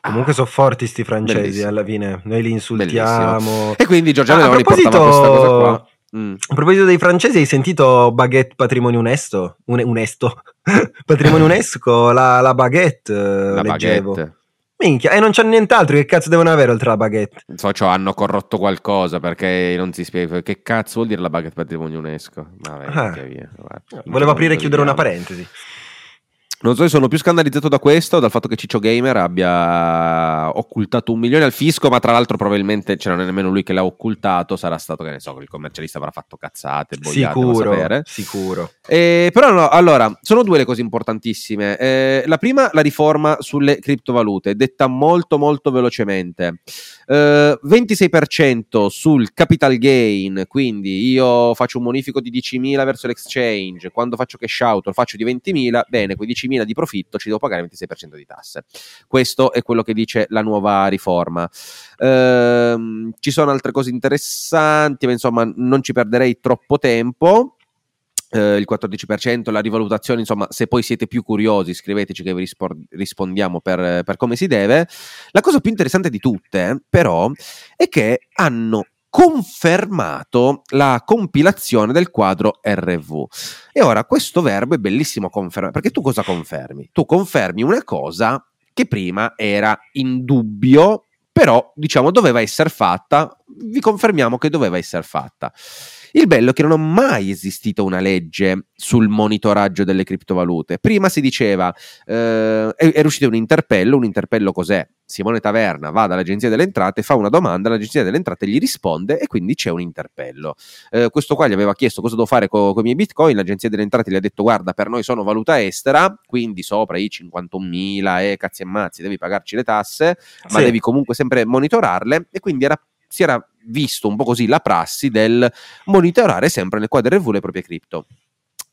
Comunque sono forti sti francesi Bellissimo. alla fine, noi li insultiamo. Bellissimo. E quindi Giorgiano ah, Leoni proposito... portava questa cosa qua. Mm. A proposito dei francesi, hai sentito Baguette Patrimonio UNESCO? Un- unesto? Patrimonio UNESCO, la, la baguette, la leggevo. Baguette. Minchia, e non c'è nient'altro, che cazzo devono avere oltre la baguette? So, cioè, hanno corrotto qualcosa perché non si spiega. Che cazzo vuol dire la baguette patrimonio UNESCO? Vabbè, ah. via. Guarda, Volevo aprire e chiudere una parentesi. Non so se sono più scandalizzato da questo, dal fatto che Ciccio Gamer abbia occultato un milione al fisco, ma tra l'altro probabilmente ce non è nemmeno lui che l'ha occultato, sarà stato che ne so, il commercialista avrà fatto cazzate, boiate, sicuro, sapere. Sicuro. Eh, però no, allora, sono due le cose importantissime. Eh, la prima, la riforma sulle criptovalute, detta molto molto velocemente. Eh, 26% sul capital gain, quindi io faccio un bonifico di 10.000 verso l'exchange, quando faccio cash out lo faccio di 20.000, bene, quei 10.000 di profitto ci devo pagare il 26% di tasse. Questo è quello che dice la nuova riforma. Eh, ci sono altre cose interessanti, ma insomma non ci perderei troppo tempo eh, il 14%, la rivalutazione, insomma, se poi siete più curiosi, scriveteci che vi rispor- rispondiamo per, per, come si deve. La cosa più interessante di tutte, però, è che hanno confermato la compilazione del quadro RV. E ora questo verbo è bellissimo confermare, perché tu cosa confermi? Tu confermi una cosa che prima era in dubbio, però diciamo doveva essere fatta, vi confermiamo che doveva essere fatta. Il bello è che non è mai esistito una legge sul monitoraggio delle criptovalute. Prima si diceva, eh, è, è uscito un interpello, un interpello cos'è? Simone Taverna va dall'Agenzia delle Entrate, fa una domanda, l'Agenzia delle Entrate gli risponde e quindi c'è un interpello. Eh, questo qua gli aveva chiesto cosa devo fare con i miei bitcoin, l'Agenzia delle Entrate gli ha detto guarda per noi sono valuta estera, quindi sopra i 51.000 e eh, cazzi e mazzi devi pagarci le tasse, ma devi comunque sempre monitorarle e quindi era si era visto un po' così la prassi del monitorare sempre nel quadro RV le proprie cripto.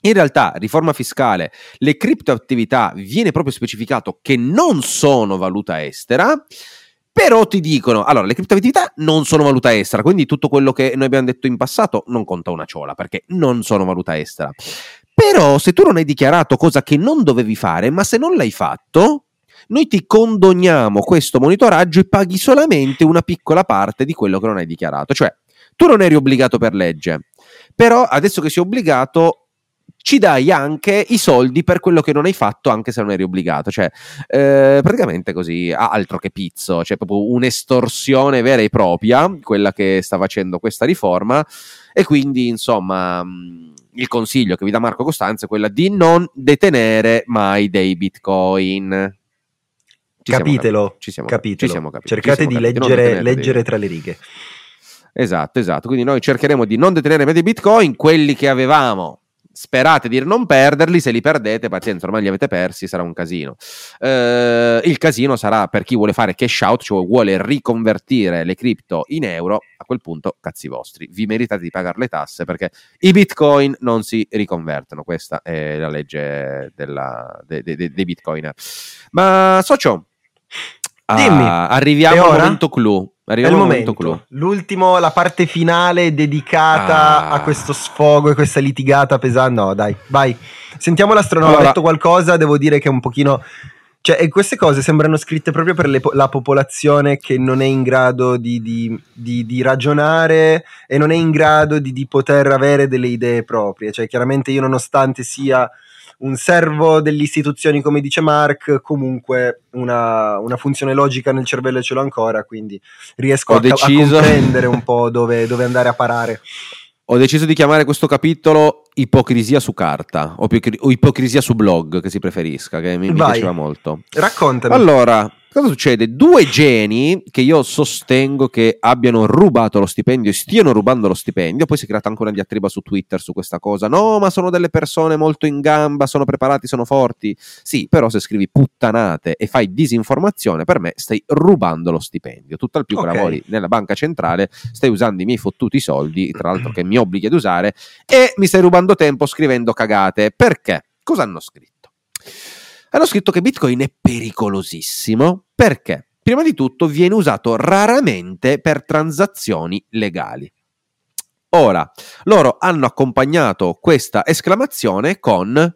In realtà, riforma fiscale, le criptoattività viene proprio specificato che non sono valuta estera, però ti dicono, allora, le criptoattività non sono valuta estera, quindi tutto quello che noi abbiamo detto in passato non conta una ciola, perché non sono valuta estera. Però se tu non hai dichiarato cosa che non dovevi fare, ma se non l'hai fatto, noi ti condoniamo questo monitoraggio e paghi solamente una piccola parte di quello che non hai dichiarato. Cioè, tu non eri obbligato per legge, però adesso che sei obbligato ci dai anche i soldi per quello che non hai fatto anche se non eri obbligato. Cioè eh, praticamente così altro che pizzo. Cioè proprio un'estorsione vera e propria quella che sta facendo questa riforma. E quindi insomma il consiglio che vi dà Marco Costanzo è quello di non detenere mai dei bitcoin ci capitelo, ci siamo, capitelo. Ci siamo capiti, cercate di capiti, leggere, leggere tra le righe. Esatto, esatto. Quindi noi cercheremo di non detenere dei bitcoin, quelli che avevamo. Sperate di non perderli, se li perdete, pazienza, ormai li avete persi, sarà un casino. Eh, il casino sarà per chi vuole fare cash out, cioè vuole riconvertire le cripto in euro, a quel punto cazzi vostri, vi meritate di pagare le tasse perché i bitcoin non si riconvertono, questa è la legge della, de, de, de, dei bitcoiner. Ma socio, Dimmi, ah, arriviamo al momento clou. Arriviamo al momento, momento clou. L'ultimo, la parte finale dedicata ah. a questo sfogo e questa litigata pesante. No, dai, vai. Sentiamo l'astronauta. Allora, ha detto qualcosa, devo dire che è un pochino... Cioè, e queste cose sembrano scritte proprio per le, la popolazione che non è in grado di, di, di, di ragionare e non è in grado di, poter avere delle idee proprie. Cioè, chiaramente io nonostante sia un servo delle istituzioni, come dice Mark, comunque una, una, funzione logica nel cervello ce l'ho ancora, quindi riesco a, a, comprendere un po' dove, dove andare a parare. Ho deciso di chiamare questo capitolo ipocrisia su carta o, ipocrisia su blog, che si preferisca, che mi, mi piaceva molto. Raccontami. Allora, Cosa succede? Due geni che io sostengo che abbiano rubato lo stipendio e stiano rubando lo stipendio, poi si è creata anche una diatriba su Twitter su questa cosa. No, ma sono delle persone molto in gamba, sono preparati, sono forti. Sì, però se scrivi puttanate e fai disinformazione, per me stai rubando lo stipendio. Tutt'al più okay. che lavori nella banca centrale, stai usando i miei fottuti soldi, tra l'altro che mi obblighi ad usare, e mi stai rubando tempo scrivendo cagate. Perché? Cosa hanno scritto? Hanno scritto che Bitcoin è pericolosissimo perché, prima di tutto, viene usato raramente per transazioni legali. Ora, loro hanno accompagnato questa esclamazione con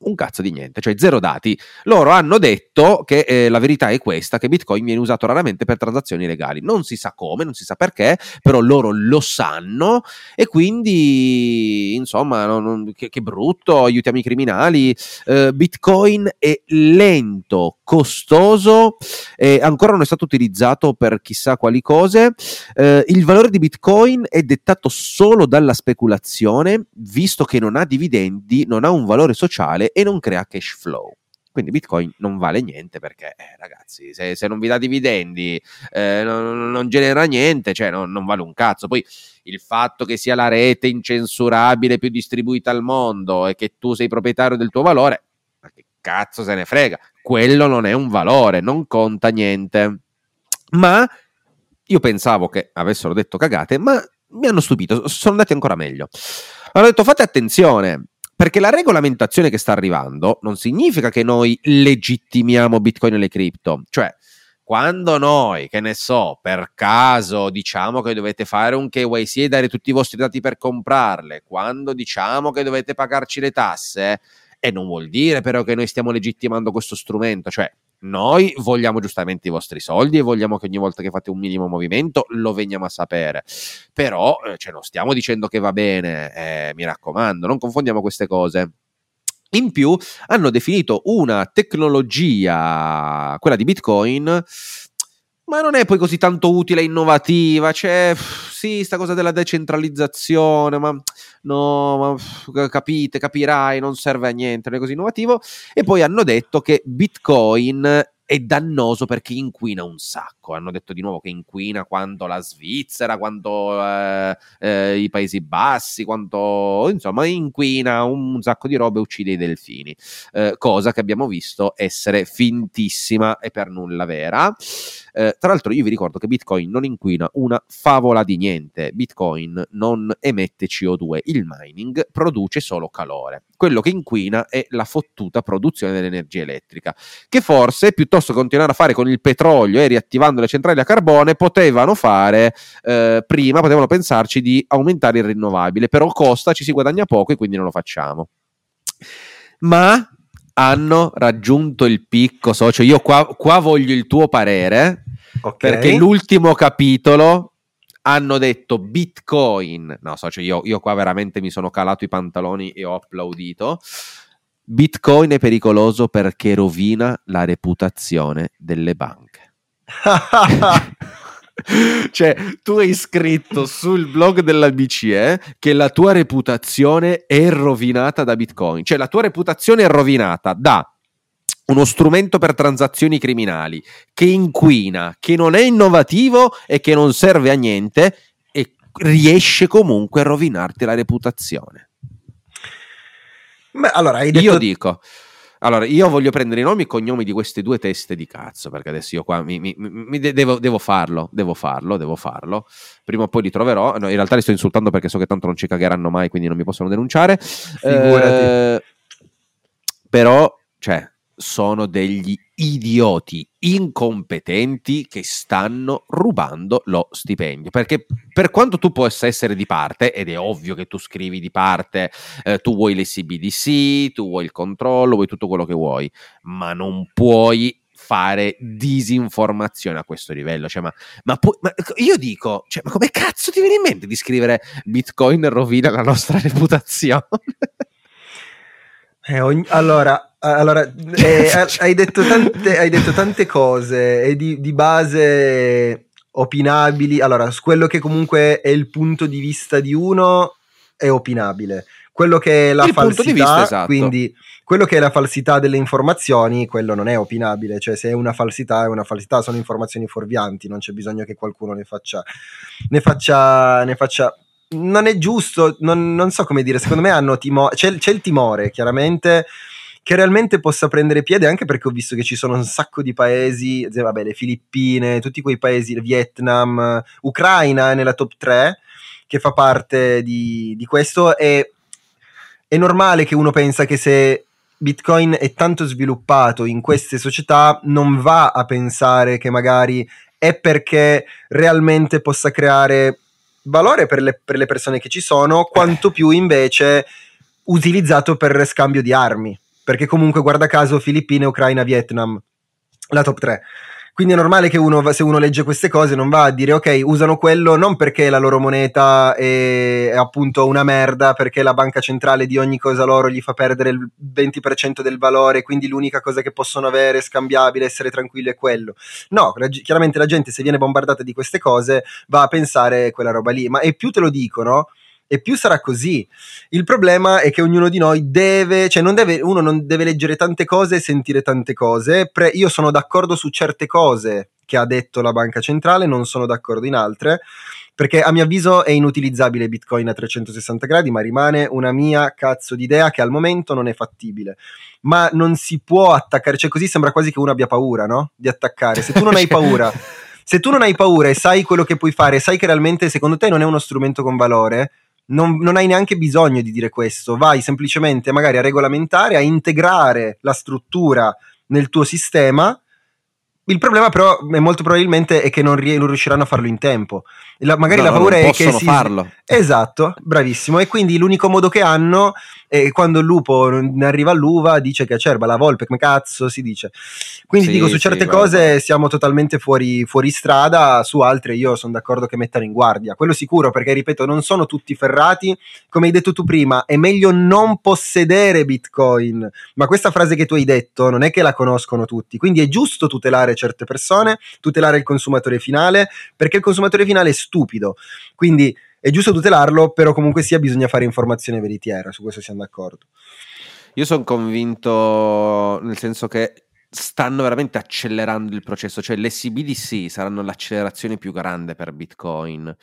un cazzo di niente, cioè zero dati. Loro hanno detto che eh, la verità è questa, che Bitcoin viene usato raramente per transazioni legali. Non si sa come, non si sa perché, però loro lo sanno e quindi, insomma, non, non, che, che, brutto, aiutiamo i criminali. Eh, Bitcoin è lento, costoso, eh, ancora non è stato utilizzato per chissà quali cose. Eh, il valore di Bitcoin è dettato solo dalla speculazione, visto che non ha dividendi, non ha un valore sociale e non crea cash flow. Quindi Bitcoin non vale niente perché, eh, ragazzi, se, se, non vi dà dividendi, eh, non, non, genera niente, cioè non, non, vale un cazzo. Poi il fatto che sia la rete incensurabile più distribuita al mondo e che tu sei proprietario del tuo valore, ma che cazzo se ne frega? Quello non è un valore, non conta niente. Ma io pensavo che avessero detto cagate, ma mi hanno stupito, sono andati ancora meglio. Hanno detto fate attenzione, perché la regolamentazione che sta arrivando non significa che noi legittimiamo Bitcoin e le cripto. Cioè, quando noi, che ne so, per caso diciamo che dovete fare un KYC e dare tutti i vostri dati per comprarle, quando diciamo che dovete pagarci le tasse, e non vuol dire però che noi stiamo legittimando questo strumento, cioè noi vogliamo giustamente i vostri soldi e vogliamo che ogni volta che fate un minimo movimento lo veniamo a sapere. Però eh, cioè, non stiamo dicendo che va bene, eh, mi raccomando, non confondiamo queste cose. In più hanno definito una tecnologia, quella di Bitcoin, ma non è poi così tanto utile e innovativa. C'è, sì, sta cosa della decentralizzazione, ma no, ma capite, capirai, non serve a niente, non è così innovativo. E poi hanno detto che Bitcoin è dannoso perché inquina un sacco. Hanno detto di nuovo che inquina quanto la Svizzera, quanto eh, eh, i Paesi Bassi, quanto insomma inquina un sacco di robe uccide i delfini. Eh, cosa che abbiamo visto essere fintissima e per nulla vera. Eh, tra l'altro, io vi ricordo che Bitcoin non inquina una favola di niente. Bitcoin non emette CO2, il mining produce solo calore. Quello che inquina è la fottuta produzione dell'energia elettrica, che forse piuttosto piuttosto continuare a fare con il petrolio e riattivando le centrali a carbone, potevano fare eh, prima, potevano pensarci di aumentare il rinnovabile, però costa, ci si guadagna poco e quindi non lo facciamo. Ma hanno raggiunto il picco socio. Io qua, qua voglio il tuo parere, okay. perché l'ultimo capitolo hanno detto Bitcoin. No, socio, io, io qua veramente mi sono calato i pantaloni e ho applaudito. Bitcoin è pericoloso perché rovina la reputazione delle banche. cioè, tu hai scritto sul blog della BCE che la tua reputazione è rovinata da Bitcoin. Cioè, la tua reputazione è rovinata da uno strumento per transazioni criminali che inquina, che non è innovativo e che non serve a niente e riesce comunque a rovinarti la reputazione. Beh, allora, detto... Io dico, allora, io voglio prendere i nomi e i cognomi di queste due teste di cazzo, perché adesso io qua mi, mi, mi de- devo, devo, farlo, devo farlo, devo farlo. Prima o poi li troverò. No, in realtà li sto insultando perché so che tanto non ci cagheranno mai, quindi non mi possono denunciare. Figurati. Eh, però, cioè, sono degli idioti incompetenti che stanno rubando lo stipendio. Perché per quanto tu possa essere di parte, ed è ovvio che tu scrivi di parte, eh, tu vuoi le CBDC, tu vuoi il controllo, vuoi tutto quello che vuoi, ma non puoi fare disinformazione a questo livello. Cioè, ma, ma, pu- ma io dico, cioè, ma come cazzo ti viene in mente di scrivere Bitcoin rovina la nostra reputazione? Eh, ogni, allora, allora eh, hai, detto tante, hai, detto tante, cose e di, di, base opinabili. Allora, quello che comunque è il punto di vista di uno è opinabile. Quello che è la il falsità, vista, esatto. quindi quello che è la falsità delle informazioni, quello non è opinabile. Cioè, se è una falsità, è una falsità, sono informazioni fuorvianti, non c'è bisogno che qualcuno ne faccia, ne faccia, ne faccia non è giusto, non, non, so come dire, secondo me hanno timore, c'è, c'è, il timore chiaramente che realmente possa prendere piede anche perché ho visto che ci sono un sacco di paesi, vabbè le Filippine, tutti quei paesi, Vietnam, Ucraina è nella top 3 che fa parte di, di questo e è normale che uno pensa che se Bitcoin è tanto sviluppato in queste società non va a pensare che magari è perché realmente possa creare valore per le, per le persone che ci sono, quanto più invece utilizzato per scambio di armi. Perché comunque, guarda caso, Filippine, Ucraina, Vietnam, la top 3. Quindi è normale che uno, se uno legge queste cose, non va a dire ok, usano quello non perché la loro moneta è, è, appunto una merda, perché la banca centrale di ogni cosa loro gli fa perdere il 20% del valore, quindi l'unica cosa che possono avere scambiabile, essere tranquilli è quello. No, la, chiaramente la gente se viene bombardata di queste cose va a pensare quella roba lì, ma e più te lo dicono, e più sarà così. Il problema è che ognuno di noi deve, cioè non deve, uno non deve leggere tante cose e sentire tante cose. Pre- io sono d'accordo su certe cose che ha detto la banca centrale, non sono d'accordo in altre, perché a mio avviso è inutilizzabile Bitcoin a 360 gradi, ma rimane una mia cazzo di idea che al momento non è fattibile. Ma non si può attaccare, cioè così sembra quasi che uno abbia paura, no? Di attaccare. Se tu non hai paura, se tu non hai paura e sai quello che puoi fare, sai che realmente secondo te non è uno strumento con valore, non, non, hai neanche bisogno di dire questo, vai semplicemente magari a regolamentare, a integrare la struttura nel tuo sistema. Il problema però è molto probabilmente è che non, rie- non riusciranno a farlo in tempo. La, magari No, la paura non è che possono si... farlo. Esatto, bravissimo. E quindi l'unico modo che hanno è quando il lupo ne arriva all'uva dice che acerba la volpe, come cazzo si dice. Quindi Sì, dico, su sì, certe guarda. cose siamo totalmente fuori, fuori strada, su altre io sono d'accordo che mettano in guardia. Quello sicuro, perché ripeto, non sono tutti ferrati. Come hai detto tu prima, è meglio non possedere Bitcoin. Ma questa frase che tu hai detto non è che la conoscono tutti. Quindi è giusto tutelare certe persone, tutelare il consumatore finale, perché il consumatore finale è stupido. Quindi è giusto tutelarlo, però comunque sia bisogna fare informazione veritiera, su questo siamo d'accordo. Io sono convinto nel senso che stanno veramente accelerando il processo, cioè le CBDC saranno l'accelerazione più grande per Bitcoin,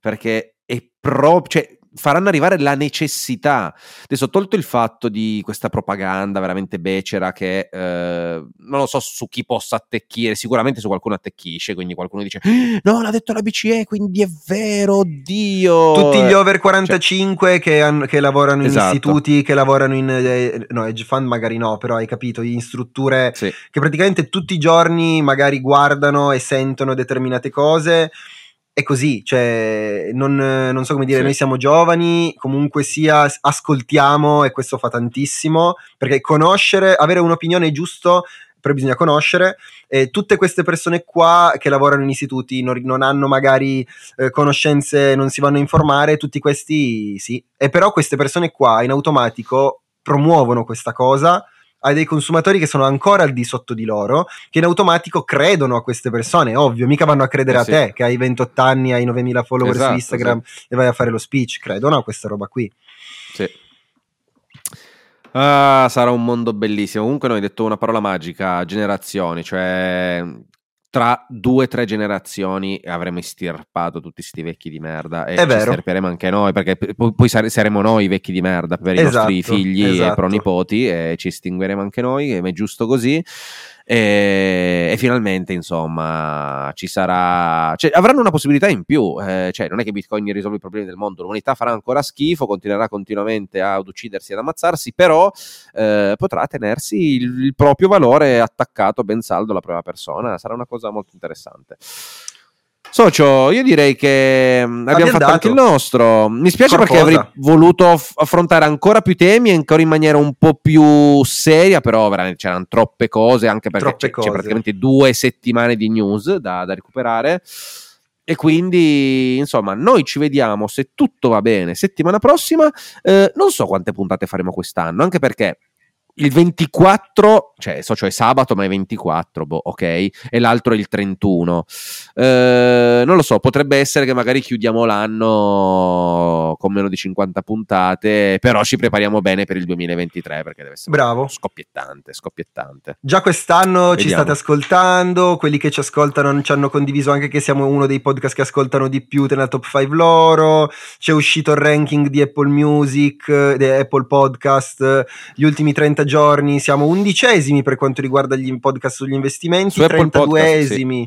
perché è proprio, cioè, faranno arrivare la necessità. Adesso, tolto il fatto di questa propaganda veramente becera che eh, non lo so su chi possa attecchire, sicuramente su qualcuno attecchisce, quindi qualcuno dice "Ah, no, l'ha detto la BCE, quindi è vero, oddio. Tutti gli over 45 che, han- che lavorano in Esatto. istituti, che lavorano in... eh, no, hedge fund magari no, però hai capito, in strutture Sì. che praticamente tutti i giorni magari guardano e sentono determinate cose. È così, cioè, non, non so come dire, Sì. noi siamo giovani, comunque sia, ascoltiamo e questo fa tantissimo, perché conoscere, avere un'opinione è giusto, però bisogna conoscere, e tutte queste persone qua che lavorano in istituti non, non hanno magari eh, conoscenze, non si vanno a informare, tutti questi sì, e però queste persone qua in automatico promuovono questa cosa hai dei consumatori che sono ancora al di sotto di loro, che in automatico credono a queste persone, ovvio, mica vanno a credere Eh a sì. te che hai 28 anni, hai 9000 follower Esatto, su Instagram e vai a fare lo speech, credono a questa roba qui. Sì. Ah, sarà un mondo bellissimo. Comunque, noi hai detto una parola magica: generazioni, cioè tra due o tre generazioni avremo estirpato tutti sti vecchi di merda e È ci vero. estirperemo anche noi perché poi, poi sare- saremo noi i vecchi di merda per i Esatto, nostri figli e esatto. pronipoti e ci estingueremo anche noi, è giusto così. E, e finalmente, insomma, ci sarà, cioè, avranno una possibilità in più. eh, cioè, non è che Bitcoin risolve i problemi del mondo, l'umanità farà ancora schifo, continuerà continuamente ad uccidersi e ad ammazzarsi, però eh, potrà tenersi il, il proprio valore attaccato ben saldo alla prima persona. Sarà una cosa molto interessante. Socio, io direi che mm, abbiamo Abbiamo fatto dato. anche il nostro. Mi spiace perché Qualcosa. avrei voluto f- affrontare ancora più temi, ancora in maniera un po' più seria, però veramente c'erano troppe cose, anche perché Troppe c'è, c'è cose. praticamente due settimane di news da, da recuperare. E quindi, insomma, noi ci vediamo se tutto va bene settimana prossima. Eh, non so quante puntate faremo quest'anno, anche perché il 24, cioè socio è sabato, ma è 24, boh, ok, e l'altro è il 31. Eh, non lo so, potrebbe essere che magari chiudiamo l'anno con meno di 50 puntate, però ci prepariamo bene per il 2023 perché deve essere Bravo. scoppiettante, scoppiettante. Già quest'anno ci Vediamo. state ascoltando, quelli che ci ascoltano ci hanno condiviso anche che siamo uno dei podcast che ascoltano di più nella top 5 loro, c'è uscito il ranking di Apple Music, eh, di Apple Podcast, gli ultimi 30 giorni, siamo undicesimi per quanto riguarda gli podcast sugli investimenti, Su Apple Podcast, 32esimi.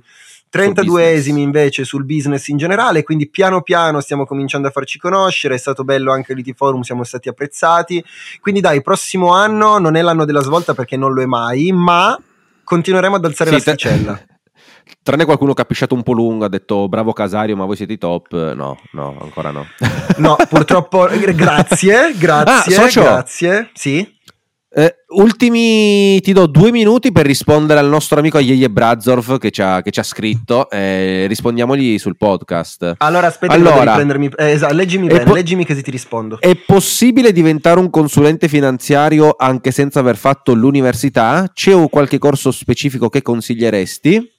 32esimi invece sul business in generale, quindi piano piano stiamo cominciando a farci conoscere, è stato bello anche l'IT Forum, siamo stati apprezzati, quindi dai, prossimo anno non è l'anno della svolta perché non lo è mai, ma continueremo ad alzare Sì, la sticella. Tranne qualcuno che ha pisciato un po' lungo, ha detto bravo Casario, ma voi siete i top. No, no, ancora no. no, purtroppo, grazie, grazie, ah, grazie. Sì. Eh, ultimi, ti do due minuti per rispondere al nostro amico Yeye Brazorf che ci ha, che ci ha scritto. Eh, rispondiamogli sul podcast. Allora, aspetta, allora, riprendermi. Eh, esatto, leggimi bene, po- leggimi così ti rispondo. È possibile diventare un consulente finanziario anche senza aver fatto l'università? C'è un qualche corso specifico che consiglieresti?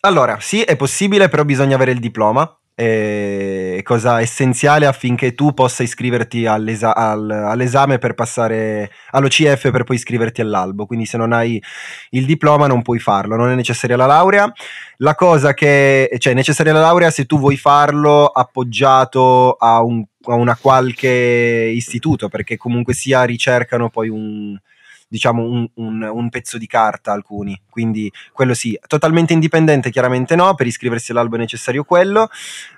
Allora, sì, è possibile, però bisogna avere il diploma è cosa essenziale affinché tu possa iscriverti all'esa- al- all'esame per passare all'OCF per poi iscriverti all'albo. Quindi se non hai il diploma non puoi farlo, non è necessaria la laurea. La cosa che cioè è necessaria la laurea se tu vuoi farlo appoggiato a, un, a una qualche istituto, perché comunque sia ricercano poi un diciamo un, un, un, pezzo di carta alcuni, quindi quello sì, totalmente indipendente chiaramente no, per iscriversi all'albo è necessario quello,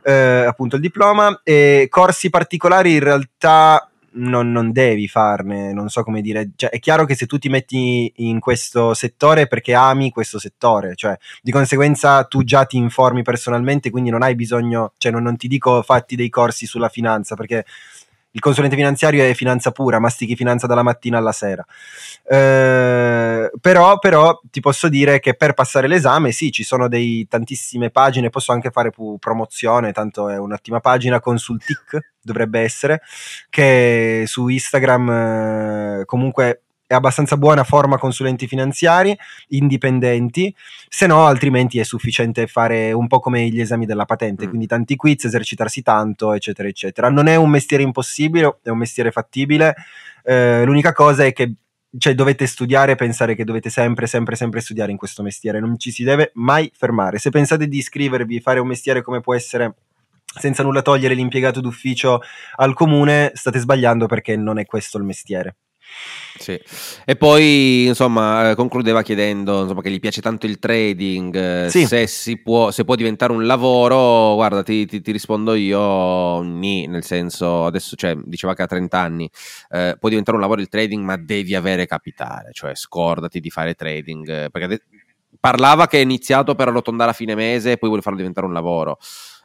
eh, appunto il diploma, e corsi particolari in realtà non, non, devi farne, non so come dire, cioè, è chiaro che se tu ti metti in questo settore è perché ami questo settore, cioè di conseguenza tu già ti informi personalmente, quindi non hai bisogno, cioè non, non ti dico fatti dei corsi sulla finanza, perché il consulente finanziario è finanza pura, mastichi finanza dalla mattina alla sera. Eh, però, però, ti posso dire che per passare l'esame, sì, ci sono dei, tantissime pagine, posso anche fare pu- promozione, tanto è un'ottima pagina, Consultic dovrebbe essere, che su Instagram eh, comunque è abbastanza buona forma consulenti finanziari indipendenti, se no altrimenti è sufficiente fare un po' come gli esami della patente, mm. quindi tanti quiz, esercitarsi tanto, eccetera, eccetera. Non è un mestiere impossibile, è un mestiere fattibile, eh, l'unica cosa è che cioè, dovete studiare e pensare che dovete sempre, sempre, sempre studiare in questo mestiere, non ci si deve mai fermare. Se pensate di iscrivervi, fare un mestiere come può essere senza nulla togliere l'impiegato d'ufficio al comune, state sbagliando perché non è questo il mestiere. Sì. E poi insomma concludeva chiedendo insomma, che gli piace tanto il trading, eh, sì. se, si può, se può diventare un lavoro, guarda ti, ti, ti rispondo io, ni, nel senso adesso cioè, diceva che ha 30 anni, eh, può diventare un lavoro il trading ma devi avere capitale, cioè scordati di fare trading, eh, perché de- parlava che è iniziato per arrotondare a fine mese e poi vuole farlo diventare un lavoro.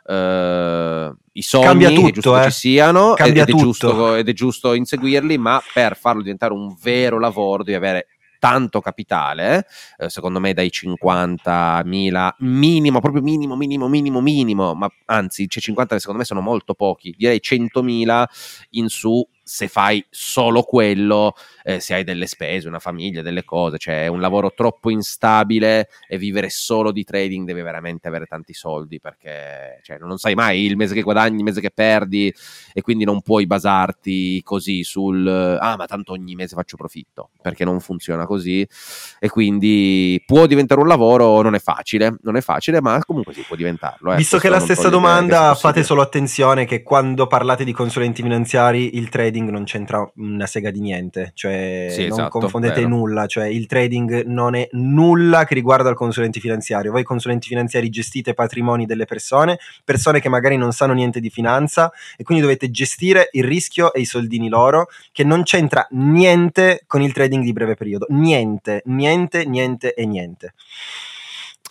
Uh, i sogni Cambia tutto, è giusto eh. che ci siano ed, ed, è giusto, ed, è giusto, inseguirli, ma per farlo diventare un vero lavoro devi avere tanto capitale, eh, secondo me dai 50.000 minimo, proprio minimo, minimo, minimo, minimo, ma anzi, cioè 50 secondo me sono molto pochi, direi 100.000 in su se fai solo quello, eh, se hai delle spese, una famiglia, delle cose, cioè è un lavoro troppo instabile e vivere solo di trading devi veramente avere tanti soldi perché cioè, non sai mai il mese che guadagni, il mese che perdi e quindi non puoi basarti così sul ah ma tanto ogni mese faccio profitto perché non funziona così e quindi può diventare un lavoro, non è facile, non è facile ma comunque sì può diventarlo. Eh. Visto che è la stessa domanda fate solo attenzione che quando parlate di consulenti finanziari il trading trading non c'entra una sega di niente, cioè sì, non esatto, confondete vero. nulla, cioè il trading non è nulla che riguarda il consulente finanziario. Voi consulenti finanziari gestite patrimoni delle persone, persone che magari non sanno niente di finanza e quindi dovete gestire il rischio e i soldini loro, che non c'entra niente con il trading di breve periodo, niente, niente, niente e niente.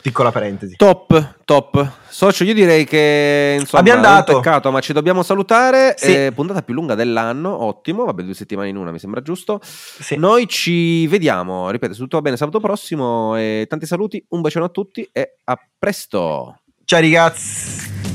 Piccola parentesi. Top, top. Socio, io direi che insomma, abbiamo dato. peccato, ma ci dobbiamo salutare. Sì. Eh, puntata più lunga dell'anno, ottimo. Vabbè, due settimane in una mi sembra giusto. Sì. Noi ci vediamo, ripeto, se tutto va bene sabato prossimo. E tanti saluti, un bacione a tutti e a presto. Ciao ragazzi.